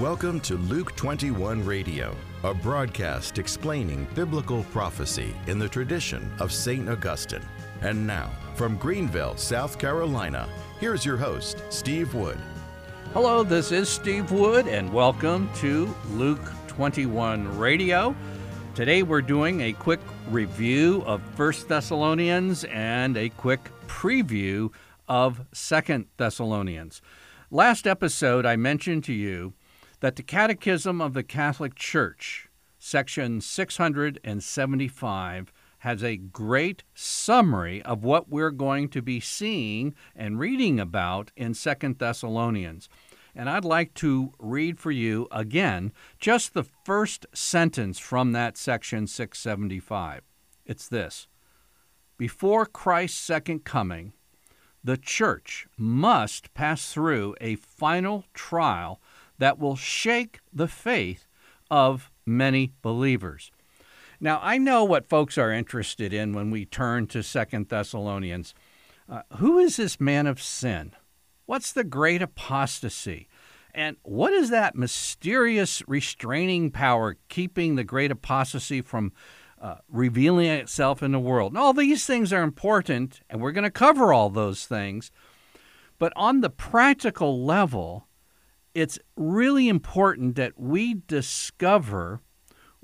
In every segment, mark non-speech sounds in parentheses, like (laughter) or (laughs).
Welcome to Luke 21 Radio, a broadcast explaining biblical prophecy in the tradition of St. Augustine. And now, from Greenville, South Carolina, here's your host, Steve Wood. Hello, this is Steve Wood, and welcome to Luke 21 Radio. Today we're doing a quick review of 1 Thessalonians and a quick preview of 2 Thessalonians. Last episode, I mentioned to you that the Catechism of the Catholic Church, section 675, has a great summary of what we're going to be seeing and reading about in Second Thessalonians. And I'd like to read for you again just the first sentence from that section 675. It's this Before Christ's second coming, the church must pass through a final trial that will shake the faith of many believers. Now, I know what folks are interested in when we turn to Second Thessalonians. Uh, who is this man of sin? What's the great apostasy? And what is that mysterious restraining power keeping the great apostasy from uh, revealing itself in the world? And all these things are important, and we're going to cover all those things. But on the practical level, it's really important that we discover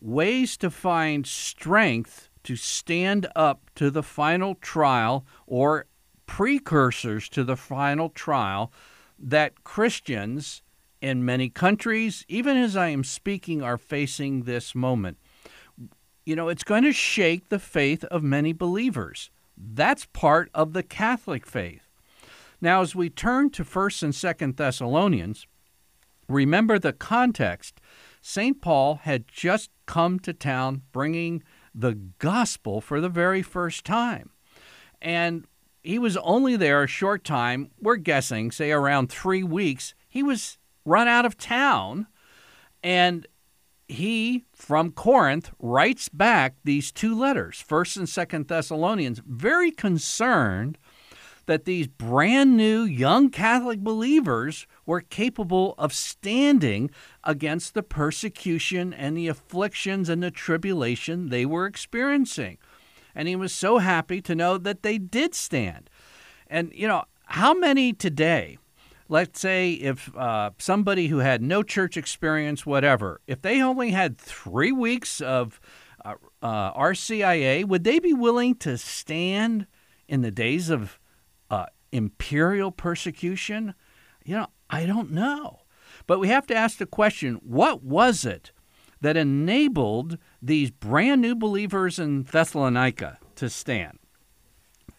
ways to find strength to stand up to the final trial or precursors to the final trial that Christians in many countries, even as I am speaking, are facing this moment. You know, it's going to shake the faith of many believers. That's part of the Catholic faith. Now, as we turn to 1st and 2nd Thessalonians, remember the context. St. Paul had just come to town bringing the gospel for the very first time. And he was only there a short time. We're guessing, say around three weeks. He was run out of town. And he, from Corinth, writes back these two letters, 1st and 2nd Thessalonians, very concerned that these brand new young Catholic believers were capable of standing against the persecution and the afflictions and the tribulation they were experiencing. And he was so happy to know that they did stand. And, you know, how many today, let's say if uh, somebody who had no church experience, whatever, if they only had three weeks of uh, uh, RCIA, would they be willing to stand in the days of imperial persecution? You know, I don't know. But we have to ask the question what was it that enabled these brand new believers in Thessalonica to stand?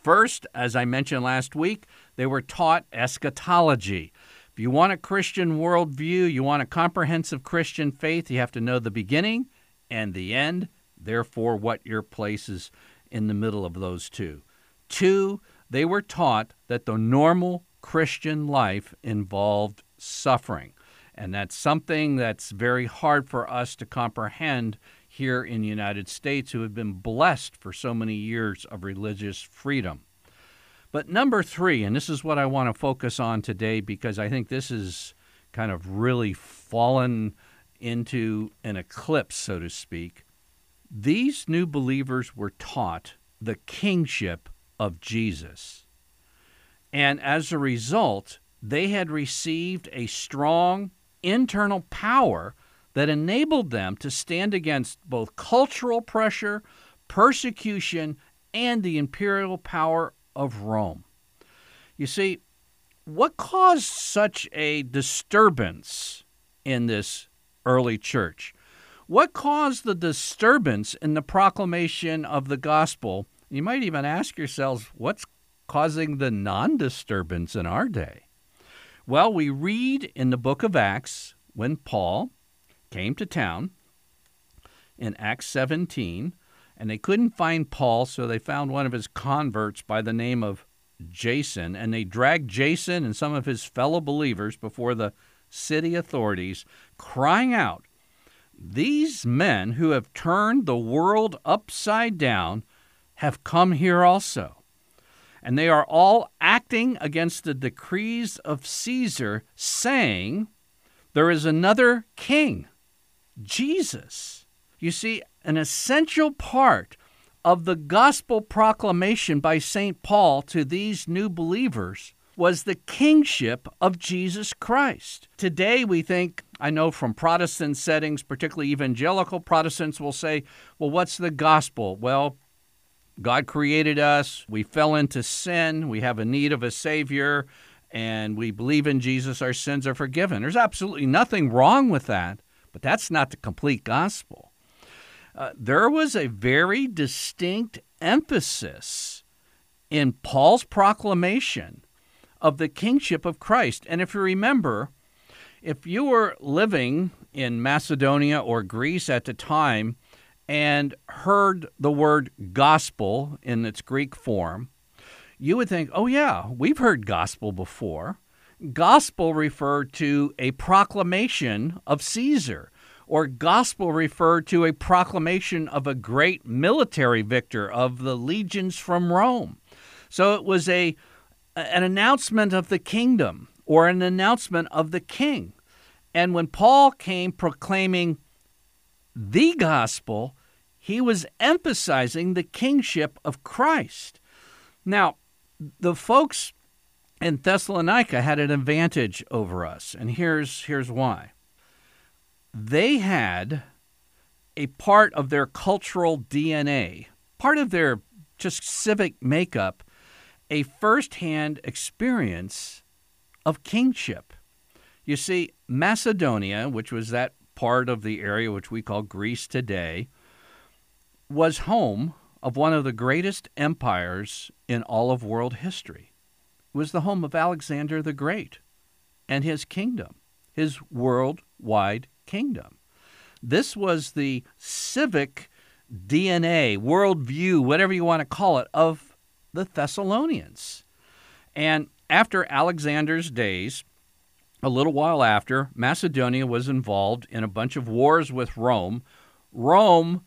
First, as I mentioned last week, they were taught eschatology. If you want a Christian worldview, you want a comprehensive Christian faith, you have to know the beginning and the end, therefore, what your place is in the middle of those two. Two, they were taught that the normal Christian life involved suffering. And that's something that's very hard for us to comprehend here in the United States who have been blessed for so many years of religious freedom. But number three, and this is what I want to focus on today because I think this is kind of really fallen into an eclipse, so to speak. These new believers were taught the kingship of Jesus. And as a result, they had received a strong internal power that enabled them to stand against both cultural pressure, persecution, and the imperial power of Rome. You see, what caused such a disturbance in this early church? What caused the disturbance in the proclamation of the gospel you might even ask yourselves, what's causing the non disturbance in our day? Well, we read in the book of Acts when Paul came to town in Acts 17, and they couldn't find Paul, so they found one of his converts by the name of Jason, and they dragged Jason and some of his fellow believers before the city authorities, crying out, These men who have turned the world upside down have come here also. And they are all acting against the decrees of Caesar, saying, there is another king, Jesus. You see, an essential part of the gospel proclamation by St. Paul to these new believers was the kingship of Jesus Christ. Today, we think, I know from Protestant settings, particularly evangelical Protestants, will say, well, what's the gospel? Well, God created us, we fell into sin, we have a need of a Savior, and we believe in Jesus, our sins are forgiven. There's absolutely nothing wrong with that, but that's not the complete gospel. Uh, there was a very distinct emphasis in Paul's proclamation of the kingship of Christ. And if you remember, if you were living in Macedonia or Greece at the time and heard the word gospel in its Greek form, you would think, oh, yeah, we've heard gospel before. Gospel referred to a proclamation of Caesar, or gospel referred to a proclamation of a great military victor of the legions from Rome. So it was a an announcement of the kingdom or an announcement of the king. And when Paul came proclaiming the gospel, he was emphasizing the kingship of Christ. Now, the folks in Thessalonica had an advantage over us, and here's, here's why. They had a part of their cultural DNA, part of their just civic makeup a firsthand experience of kingship. You see, Macedonia, which was that part of the area which we call Greece today, was home of one of the greatest empires in all of world history. It was the home of Alexander the Great and his kingdom, his worldwide kingdom. This was the civic DNA, worldview, whatever you want to call it, of the Thessalonians. And after Alexander's days, a little while after, Macedonia was involved in a bunch of wars with Rome. Rome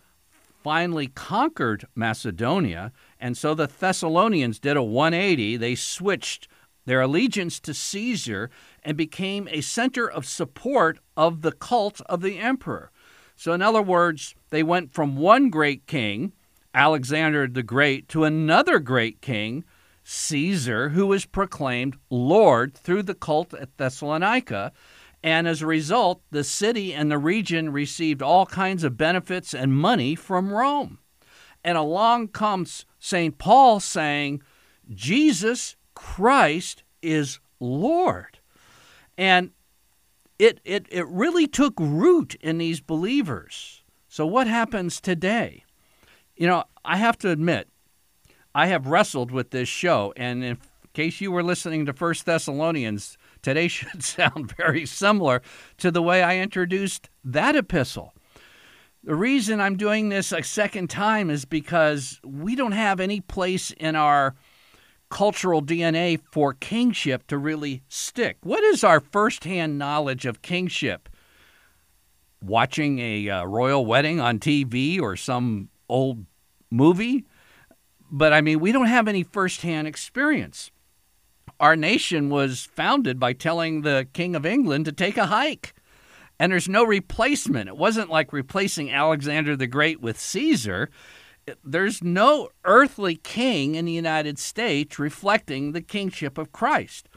finally conquered Macedonia, and so the Thessalonians did a 180. They switched their allegiance to Caesar and became a center of support of the cult of the emperor. So, in other words, they went from one great king Alexander the Great to another great king, Caesar, who was proclaimed Lord through the cult at Thessalonica. And as a result, the city and the region received all kinds of benefits and money from Rome. And along comes St. Paul saying, Jesus Christ is Lord. And it, it, it really took root in these believers. So, what happens today? You know, I have to admit, I have wrestled with this show, and in case you were listening to First Thessalonians, today (laughs) should sound very similar to the way I introduced that epistle. The reason I'm doing this a second time is because we don't have any place in our cultural DNA for kingship to really stick. What is our firsthand knowledge of kingship? Watching a uh, royal wedding on TV or some old movie, but I mean, we don't have any firsthand experience. Our nation was founded by telling the King of England to take a hike, and there's no replacement. It wasn't like replacing Alexander the Great with Caesar. There's no earthly king in the United States reflecting the kingship of Christ.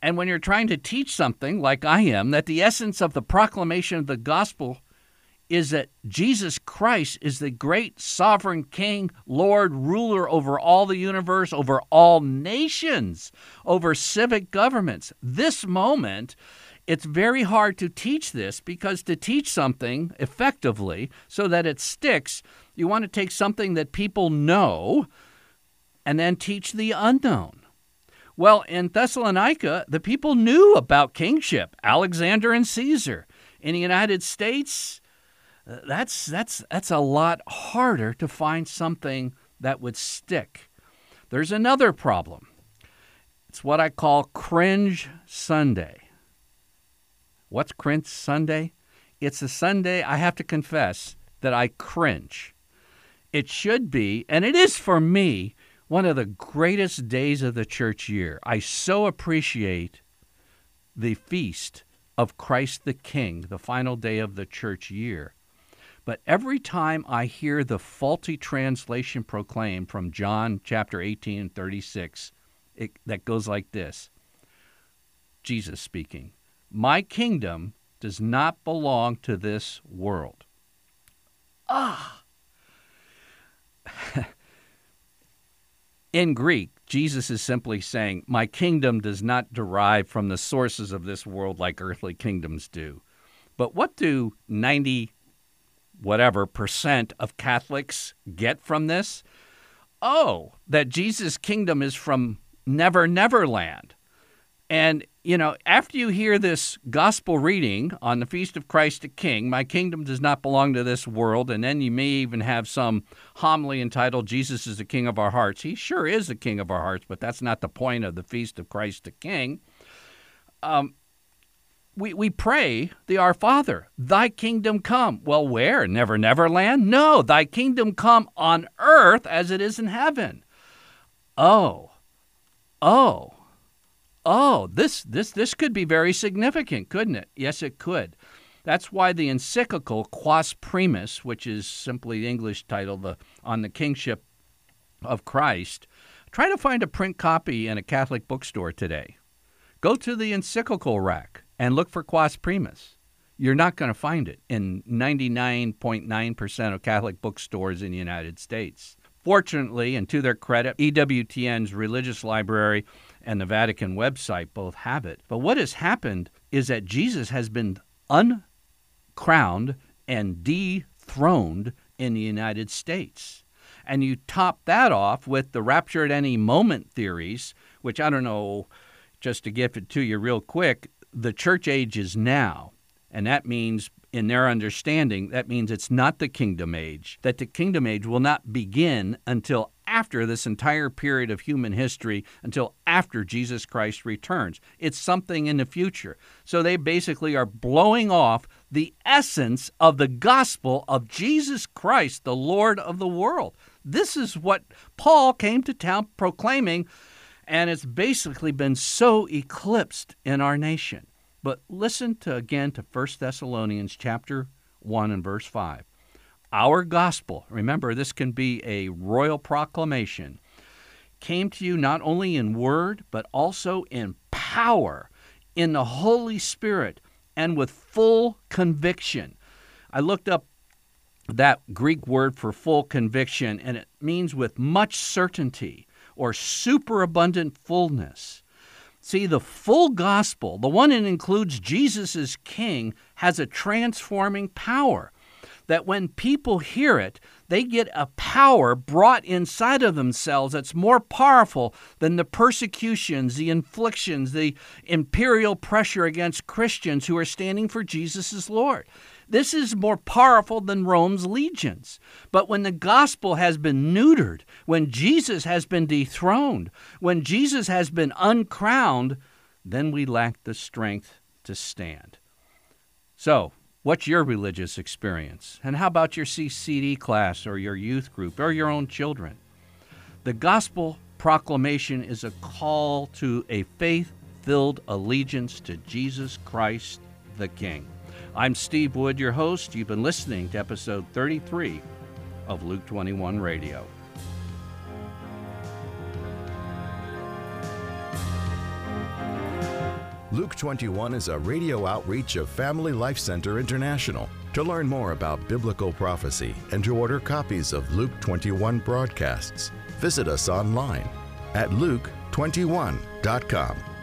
And when you're trying to teach something, like I am, that the essence of the proclamation of the gospel is that Jesus Christ is the great sovereign king, Lord, ruler over all the universe, over all nations, over civic governments. This moment, it's very hard to teach this because to teach something effectively so that it sticks, you want to take something that people know and then teach the unknown. Well, in Thessalonica, the people knew about kingship, Alexander and Caesar. In the United States, that's that's that's a lot harder to find something that would stick. There's another problem. It's what I call cringe Sunday. What's cringe Sunday? It's a Sunday I have to confess that I cringe. It should be, and it is for me, one of the greatest days of the church year. I so appreciate the feast of Christ the King, the final day of the church year. But every time I hear the faulty translation proclaimed from John chapter 18 and 36, it, that goes like this Jesus speaking, My kingdom does not belong to this world. Ah! (laughs) In Greek, Jesus is simply saying, My kingdom does not derive from the sources of this world like earthly kingdoms do. But what do 90 whatever percent of Catholics get from this? Oh, that Jesus' kingdom is from Never Never Land. And, you know, after you hear this gospel reading on the Feast of Christ the King, my kingdom does not belong to this world, and then you may even have some homily entitled, Jesus is the King of our hearts. He sure is the King of our hearts, but that's not the point of the Feast of Christ the King. Um, we, we pray the Our Father, Thy kingdom come. Well, where? Never, never land? No, Thy kingdom come on earth as it is in heaven. Oh, oh, oh, this, this, this could be very significant, couldn't it? Yes, it could. That's why the encyclical Quas Primas, which is simply the English title the, on the kingship of Christ, try to find a print copy in a Catholic bookstore today. Go to the encyclical rack and look for Quas Primas. You're not going to find it in 99.9% of Catholic bookstores in the United States. Fortunately, and to their credit, EWTN's religious library and the Vatican website both have it. But what has happened is that Jesus has been uncrowned and dethroned in the United States. And you top that off with the rapture at any moment theories, which I don't know, just to give it to you real quick, the church age is now. And that means in their understanding, that means it's not the kingdom age, that the kingdom age will not begin until after this entire period of human history, until after Jesus Christ returns. It's something in the future. So they basically are blowing off the essence of the gospel of Jesus Christ, the Lord of the world. This is what Paul came to town proclaiming, and it's basically been so eclipsed in our nation. But listen to again to 1 Thessalonians chapter 1 and verse 5. Our gospel, remember this can be a royal proclamation, came to you not only in word, but also in power, in the Holy Spirit, and with full conviction. I looked up that Greek word for full conviction, and it means with much certainty or superabundant fullness. See, the full gospel, the one that includes Jesus as King, has a transforming power. That when people hear it, they get a power brought inside of themselves that's more powerful than the persecutions, the inflictions, the imperial pressure against Christians who are standing for Jesus as Lord. This is more powerful than Rome's legions. But when the gospel has been neutered, when Jesus has been dethroned, when Jesus has been uncrowned, then we lack the strength to stand. So, what's your religious experience? And how about your CCD class or your youth group or your own children? The gospel proclamation is a call to a faith filled allegiance to Jesus Christ the King. I'm Steve Wood, your host. You've been listening to episode 33 of Luke 21 Radio. Luke 21 is a radio outreach of Family Life Center International. To learn more about biblical prophecy and to order copies of Luke 21 broadcasts, visit us online at luke21.com.